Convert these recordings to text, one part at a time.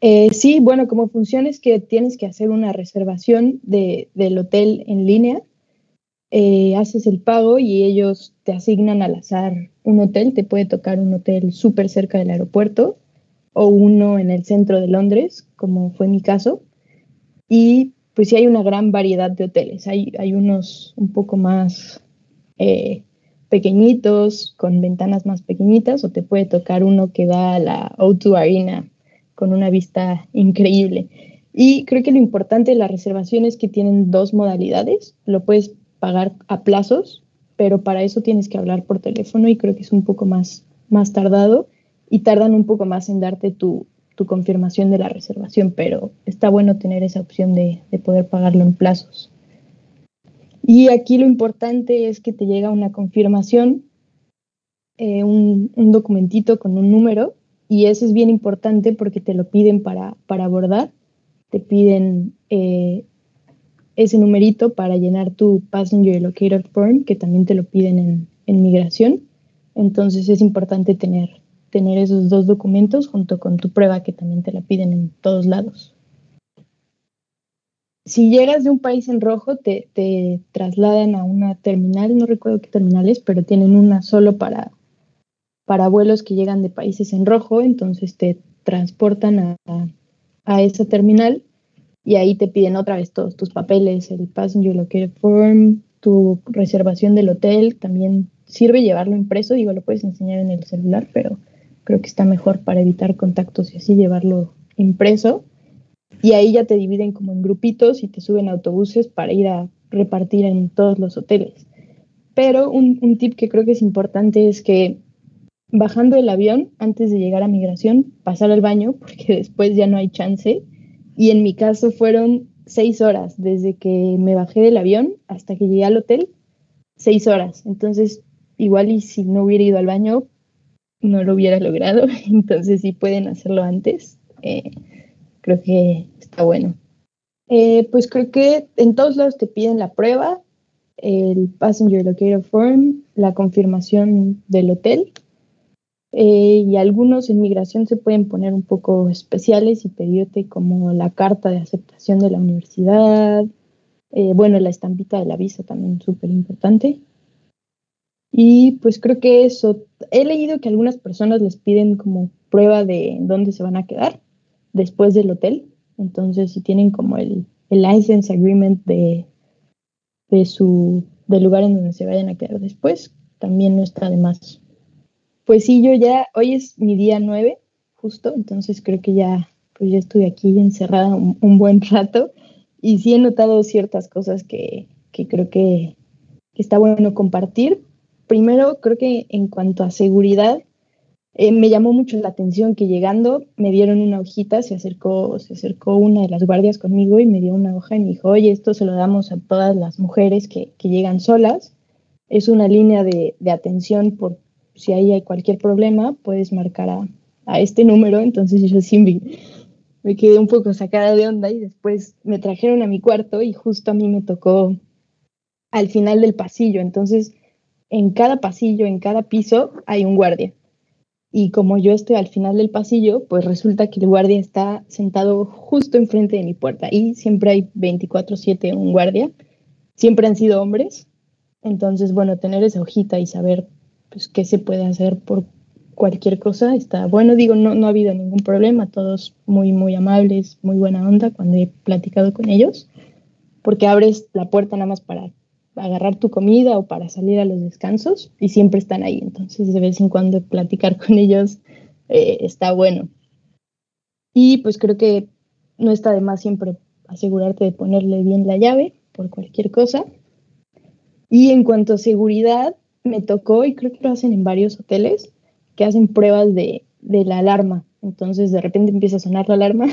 Eh, sí, bueno, como funciona es que tienes que hacer una reservación de, del hotel en línea, eh, haces el pago y ellos te asignan al azar un hotel, te puede tocar un hotel súper cerca del aeropuerto o uno en el centro de Londres, como fue mi caso. Y pues sí hay una gran variedad de hoteles, hay, hay unos un poco más eh, pequeñitos, con ventanas más pequeñitas, o te puede tocar uno que da a la O2 Arena con una vista increíble. Y creo que lo importante de la reservación es que tienen dos modalidades. Lo puedes pagar a plazos, pero para eso tienes que hablar por teléfono y creo que es un poco más, más tardado y tardan un poco más en darte tu, tu confirmación de la reservación, pero está bueno tener esa opción de, de poder pagarlo en plazos. Y aquí lo importante es que te llega una confirmación, eh, un, un, documentito con un número y eso es bien importante porque te lo piden para, para abordar, te piden eh, ese numerito para llenar tu Passenger Locator Form, que también te lo piden en, en, migración. Entonces es importante tener, tener esos dos documentos junto con tu prueba, que también te la piden en todos lados. Si llegas de un país en rojo, te, te trasladan a una terminal, no recuerdo qué terminal es, pero tienen una solo para, para vuelos que llegan de países en rojo, entonces te transportan a, a, esa terminal y ahí te piden otra vez todos tus papeles, el passenger locator form, tu reservación del hotel, también sirve llevarlo impreso, digo, lo puedes enseñar en el celular, pero creo que está mejor para evitar contactos y así llevarlo impreso. Y ahí ya te dividen como en grupitos y te suben autobuses para ir a repartir en todos los hoteles. Pero un, un tip que creo que es importante es que bajando el avión, antes de llegar a migración, pasar al baño, porque después ya no hay chance. Y en mi caso fueron seis horas, desde que me bajé del avión hasta que llegué al hotel, seis horas. Entonces, igual y si no hubiera ido al baño, no lo hubiera logrado. Entonces, sí pueden hacerlo antes. Eh, creo que está bueno. Eh, pues creo que en todos lados te piden la prueba, el Passenger Locator Form, la confirmación del hotel eh, y algunos en migración se pueden poner un poco especiales y pedirte como la carta de aceptación de la universidad, eh, bueno, la estampita de la visa también súper importante. Y pues creo que eso, he leído que algunas personas les piden como prueba de dónde se van a quedar después del hotel, entonces si tienen como el, el license agreement de, de su, del lugar en donde se vayan a quedar después, también no está de más pues sí, yo ya, hoy es mi día nueve, justo, entonces creo que ya, pues ya estuve aquí encerrada un, buen rato y sí he notado ciertas cosas que, que creo que, que, está bueno compartir. Primero, creo que en cuanto a seguridad, eh, me llamó mucho la atención que llegando me dieron una hojita, se acercó, se acercó una de las guardias conmigo y me dio una hoja y me dijo, oye, esto se lo damos a todas las mujeres que, que llegan solas. Es una línea de, de atención por si ahí hay cualquier problema, puedes marcar a, a este número. Entonces yo sí me, me, quedé un poco sacada de onda y después me trajeron a mi cuarto y justo a mí me tocó al final del pasillo. Entonces, en cada pasillo, en cada piso, hay un guardia. Y como yo estoy al final del pasillo, pues resulta que el guardia está sentado justo enfrente de mi puerta. Y siempre hay 24/7 un guardia. Siempre han sido hombres. Entonces, bueno, tener esa hojita y saber pues, qué se puede hacer por cualquier cosa. Está bueno, digo, no, no ha habido ningún problema, todos muy, muy amables, muy buena onda cuando he platicado con ellos, porque abres la puerta nada más para agarrar tu comida o para salir a los descansos y siempre están ahí. Entonces, de vez en cuando platicar con ellos eh, está bueno. Y pues creo que no está de más siempre asegurarte de ponerle bien la llave por cualquier cosa. Y en cuanto a seguridad, me tocó, y creo que lo hacen en varios hoteles, que hacen pruebas de, de la alarma. Entonces de repente empieza a sonar la alarma.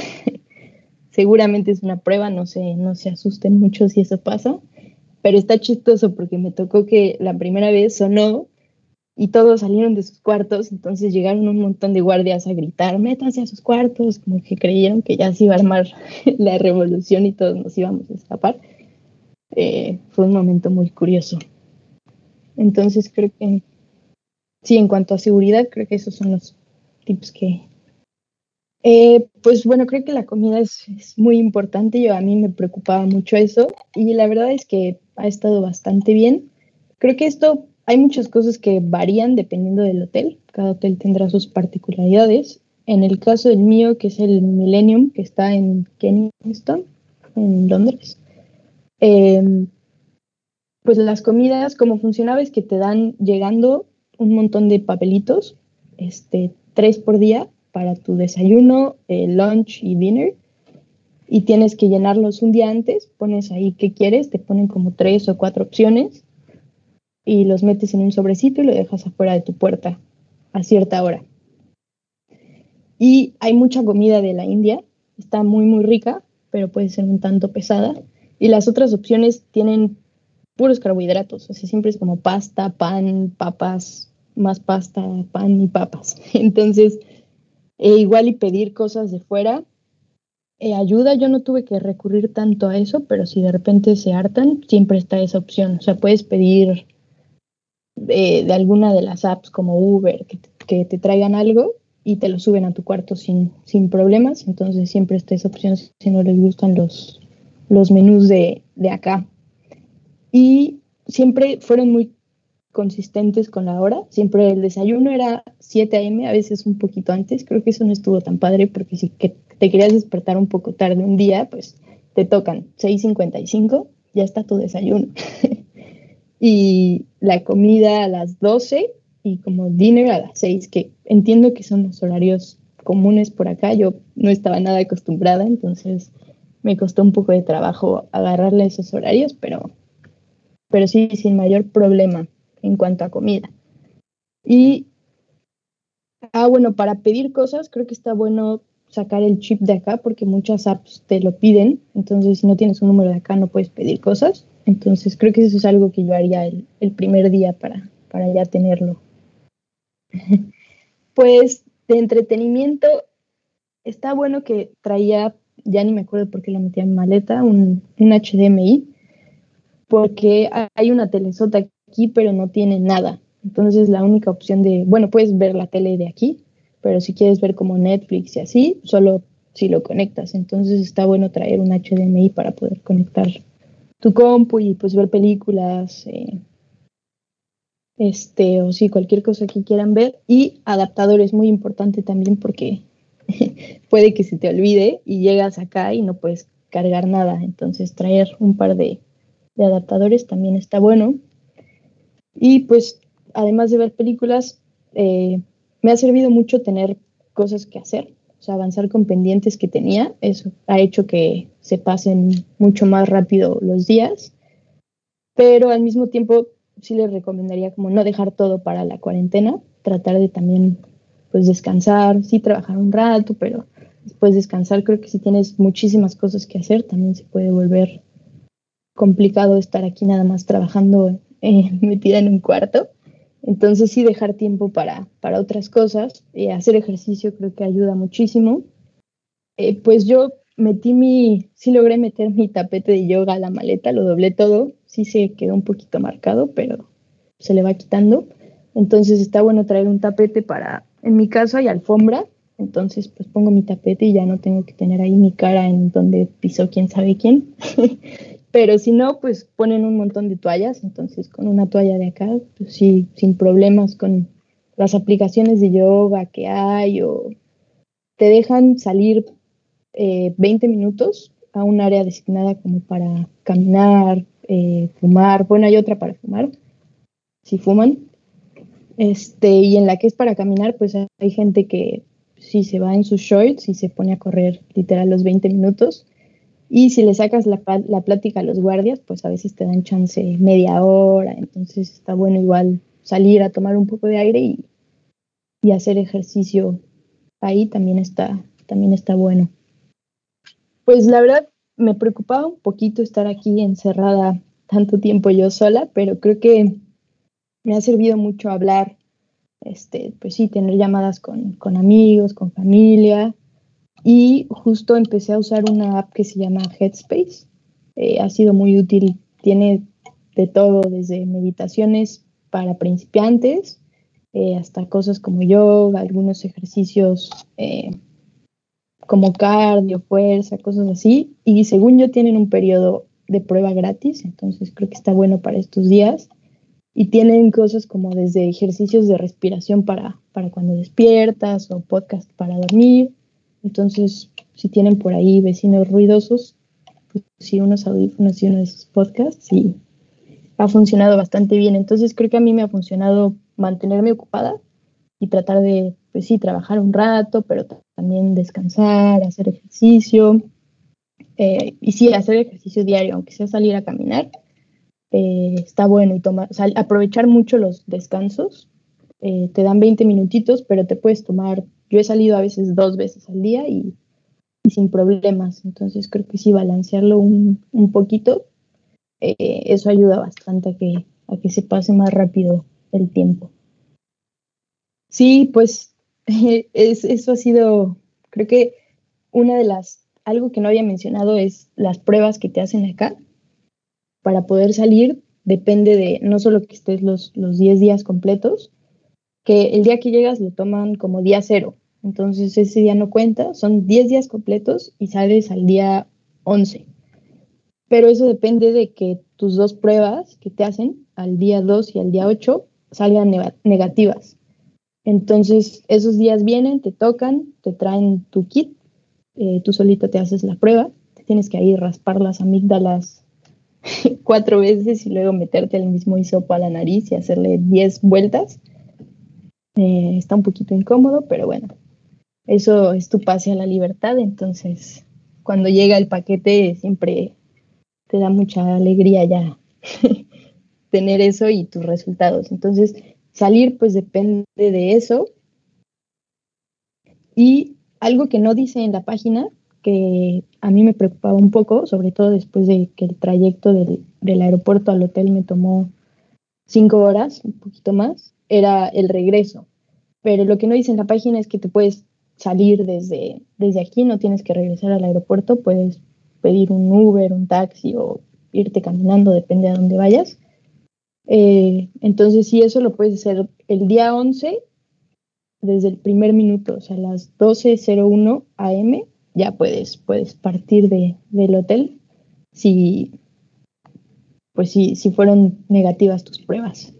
Seguramente es una prueba, no se, no se asusten mucho si eso pasa, pero está chistoso porque me tocó que la primera vez sonó y todos salieron de sus cuartos, entonces llegaron un montón de guardias a gritar, métanse a sus cuartos, como que creyeron que ya se iba a armar la revolución y todos nos íbamos a escapar. Eh, fue un momento muy curioso. Entonces creo que sí, en cuanto a seguridad, creo que esos son los tips que, Eh, pues bueno, creo que la comida es, muy importante. Yo a mí me preocupaba mucho eso y la verdad es que ha estado bastante bien. Creo que esto hay muchas cosas que varían dependiendo del hotel. Cada hotel tendrá sus particularidades. En el caso del mío, que es el Millennium, que está en Kensington, en Londres, eh, pues las comidas, como funcionaba es que te dan llegando un montón de papelitos, este, tres por día para tu desayuno, eh, lunch y dinner. Y tienes que llenarlos un día antes, pones ahí qué quieres, te ponen como tres o cuatro opciones y los metes en un sobrecito y lo dejas afuera de tu puerta a cierta hora. Y hay mucha comida de la India, está muy, muy rica, pero puede ser un tanto pesada. Y las otras opciones tienen puros carbohidratos, o siempre es como pasta, pan, papas, más pasta, pan y papas. Entonces, eh, igual y pedir cosas de fuera eh, ayuda, yo no tuve que recurrir tanto a eso, pero si de repente se hartan, siempre está esa opción. O sea, puedes pedir de, alguna de las apps como Uber que te, que te, traigan algo y te lo suben a tu cuarto sin, sin problemas. Entonces siempre está esa opción si no les gustan los, los menús de, de acá y siempre fueron muy consistentes con la hora. Siempre el desayuno era 7 a.m., a veces un poquito antes. Creo que eso no estuvo tan padre porque si te querías despertar un poco tarde un día, pues te tocan 6.55, ya está tu desayuno. y la comida a las 12 y como dinner a las 6, que entiendo que son los horarios comunes por acá. Yo no estaba nada acostumbrada, entonces me costó un poco de trabajo agarrarle esos horarios, pero pero sí sin mayor problema en cuanto a comida. Y, ah, bueno, para pedir cosas creo que está bueno sacar el chip de acá porque muchas apps te lo piden, entonces si no tienes un número de acá no puedes pedir cosas. Entonces creo que eso es algo que yo haría el, el primer día para, para ya tenerlo. pues de entretenimiento, está bueno que traía, ya ni me acuerdo por qué lo metía en maleta, un, un HDMI porque hay una telesota aquí, pero no tiene nada. Entonces la única opción de, bueno, puedes ver la tele de aquí, pero si quieres ver como Netflix y así, solo si lo conectas. Entonces está bueno traer un HDMI para poder conectar tu compu y pues ver películas, eh, este, o sí, cualquier cosa que quieran ver. Y adaptador es muy importante también porque puede que se te olvide y llegas acá y no puedes cargar nada. Entonces traer un par de de adaptadores también está bueno. Y pues, además de ver películas, eh, me ha servido mucho tener cosas que hacer, o sea, avanzar con pendientes que tenía. Eso ha hecho que se pasen mucho más rápido los días. Pero al mismo tiempo, sí les recomendaría como no dejar todo para la cuarentena, tratar de también pues descansar, sí trabajar un rato, pero después descansar creo que si tienes muchísimas cosas que hacer, también se puede volver complicado estar aquí nada más trabajando eh, metida en un cuarto. Entonces sí dejar tiempo para, para otras cosas. y hacer ejercicio creo que ayuda muchísimo. Eh, pues yo metí mi, sí logré meter mi tapete de yoga a la maleta, lo doblé todo. Sí se quedó un poquito marcado, pero se le va quitando. Entonces está bueno traer un tapete para, en mi caso hay alfombra, entonces pues pongo mi tapete y ya no tengo que tener ahí mi cara en donde pisó quién sabe quién. Pero si no, pues ponen un montón de toallas, entonces con una toalla de acá, pues sí, sin problemas con las aplicaciones de yoga que hay o te dejan salir 20 eh, minutos a un área designada como para caminar, eh, fumar, bueno, hay otra para fumar, si fuman, este, y en la que es para caminar, pues hay gente que sí se va en sus shorts y se pone a correr literal los 20 minutos y si le sacas la, la, plática a los guardias, pues a veces te dan chance media hora, entonces está bueno igual salir a tomar un poco de aire y, y hacer ejercicio ahí también está, también está bueno. Pues la verdad me preocupaba un poquito estar aquí encerrada tanto tiempo yo sola, pero creo que me ha servido mucho hablar, este, pues sí, tener llamadas con, con amigos, con familia, y justo empecé a usar una app que se llama Headspace. Eh, ha sido muy útil, tiene de todo, desde meditaciones para principiantes eh, hasta cosas como yoga, algunos ejercicios eh, como cardio, fuerza, cosas así. Y según yo tienen un periodo de prueba gratis, entonces creo que está bueno para estos días. Y tienen cosas como desde ejercicios de respiración para, para cuando despiertas o podcast para dormir. Entonces, si tienen por ahí vecinos ruidosos, pues sí, unos audífonos y unos podcasts, sí, ha funcionado bastante bien. Entonces, creo que a mí me ha funcionado mantenerme ocupada y tratar de, pues sí, trabajar un rato, pero también descansar, hacer ejercicio. Eh, y sí, hacer ejercicio diario, aunque sea salir a caminar, eh, está bueno y tomar, aprovechar mucho los descansos. Eh, te dan 20 minutitos, pero te puedes tomar, yo he salido a veces dos veces al día y, sin problemas, entonces creo que sí, balancearlo un, un poquito, eso ayuda bastante a que, a que se pase más rápido el tiempo. Sí, pues eso ha sido, creo que una de las, algo que no había mencionado es las pruebas que te hacen acá. Para poder salir depende de no solo que estés los, los 10 días completos, que el día que llegas lo toman como día cero. Entonces ese día no cuenta, son 10 días completos y sales al día 11. Pero eso depende de que tus dos pruebas que te hacen al día 2 y al día 8 salgan negativas. Entonces, esos días vienen, te tocan, te traen tu kit, eh, tú solito te haces la prueba, te tienes que ahí raspar las amígdalas cuatro veces y luego meterte el mismo hisopo a la nariz y hacerle diez vueltas. Eh, está un poquito incómodo, pero bueno, eso es tu pase a la libertad, entonces cuando llega el paquete siempre te da mucha alegría ya tener eso y tus resultados. Entonces, salir pues depende de eso. Y algo que no dice en la página, que a mí me preocupaba un poco, sobre todo después de que el trayecto del, aeropuerto al hotel me tomó cinco horas, un poquito más, era el regreso. Pero lo que no dice en la página es que te puedes salir desde, desde aquí, no tienes que regresar al aeropuerto, puedes pedir un Uber, un taxi o irte caminando, depende a dónde vayas. Eh, entonces, sí, eso lo puedes hacer el día 11 desde el primer minuto, o sea, las 12.01 am, ya puedes, puedes partir de, del hotel si, pues si, si fueron negativas tus pruebas.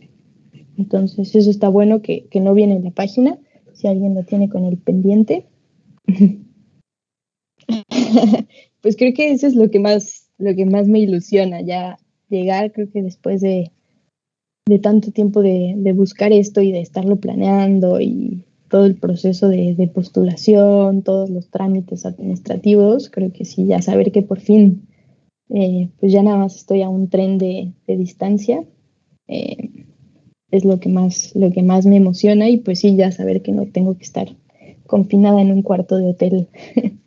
Entonces, eso está bueno que, que no viene en la página, si alguien lo tiene con el pendiente. pues creo que eso es lo que más, lo que más me ilusiona, ya llegar, creo que después de de tanto tiempo de, buscar esto y de estarlo planeando y todo el proceso de, postulación, todos los trámites administrativos, creo que sí, ya saber que por fin, eh, pues ya nada más estoy a un tren de, distancia, eh, es lo que, más, lo que más me emociona y pues sí, ya saber que no tengo que estar confinada en un cuarto de hotel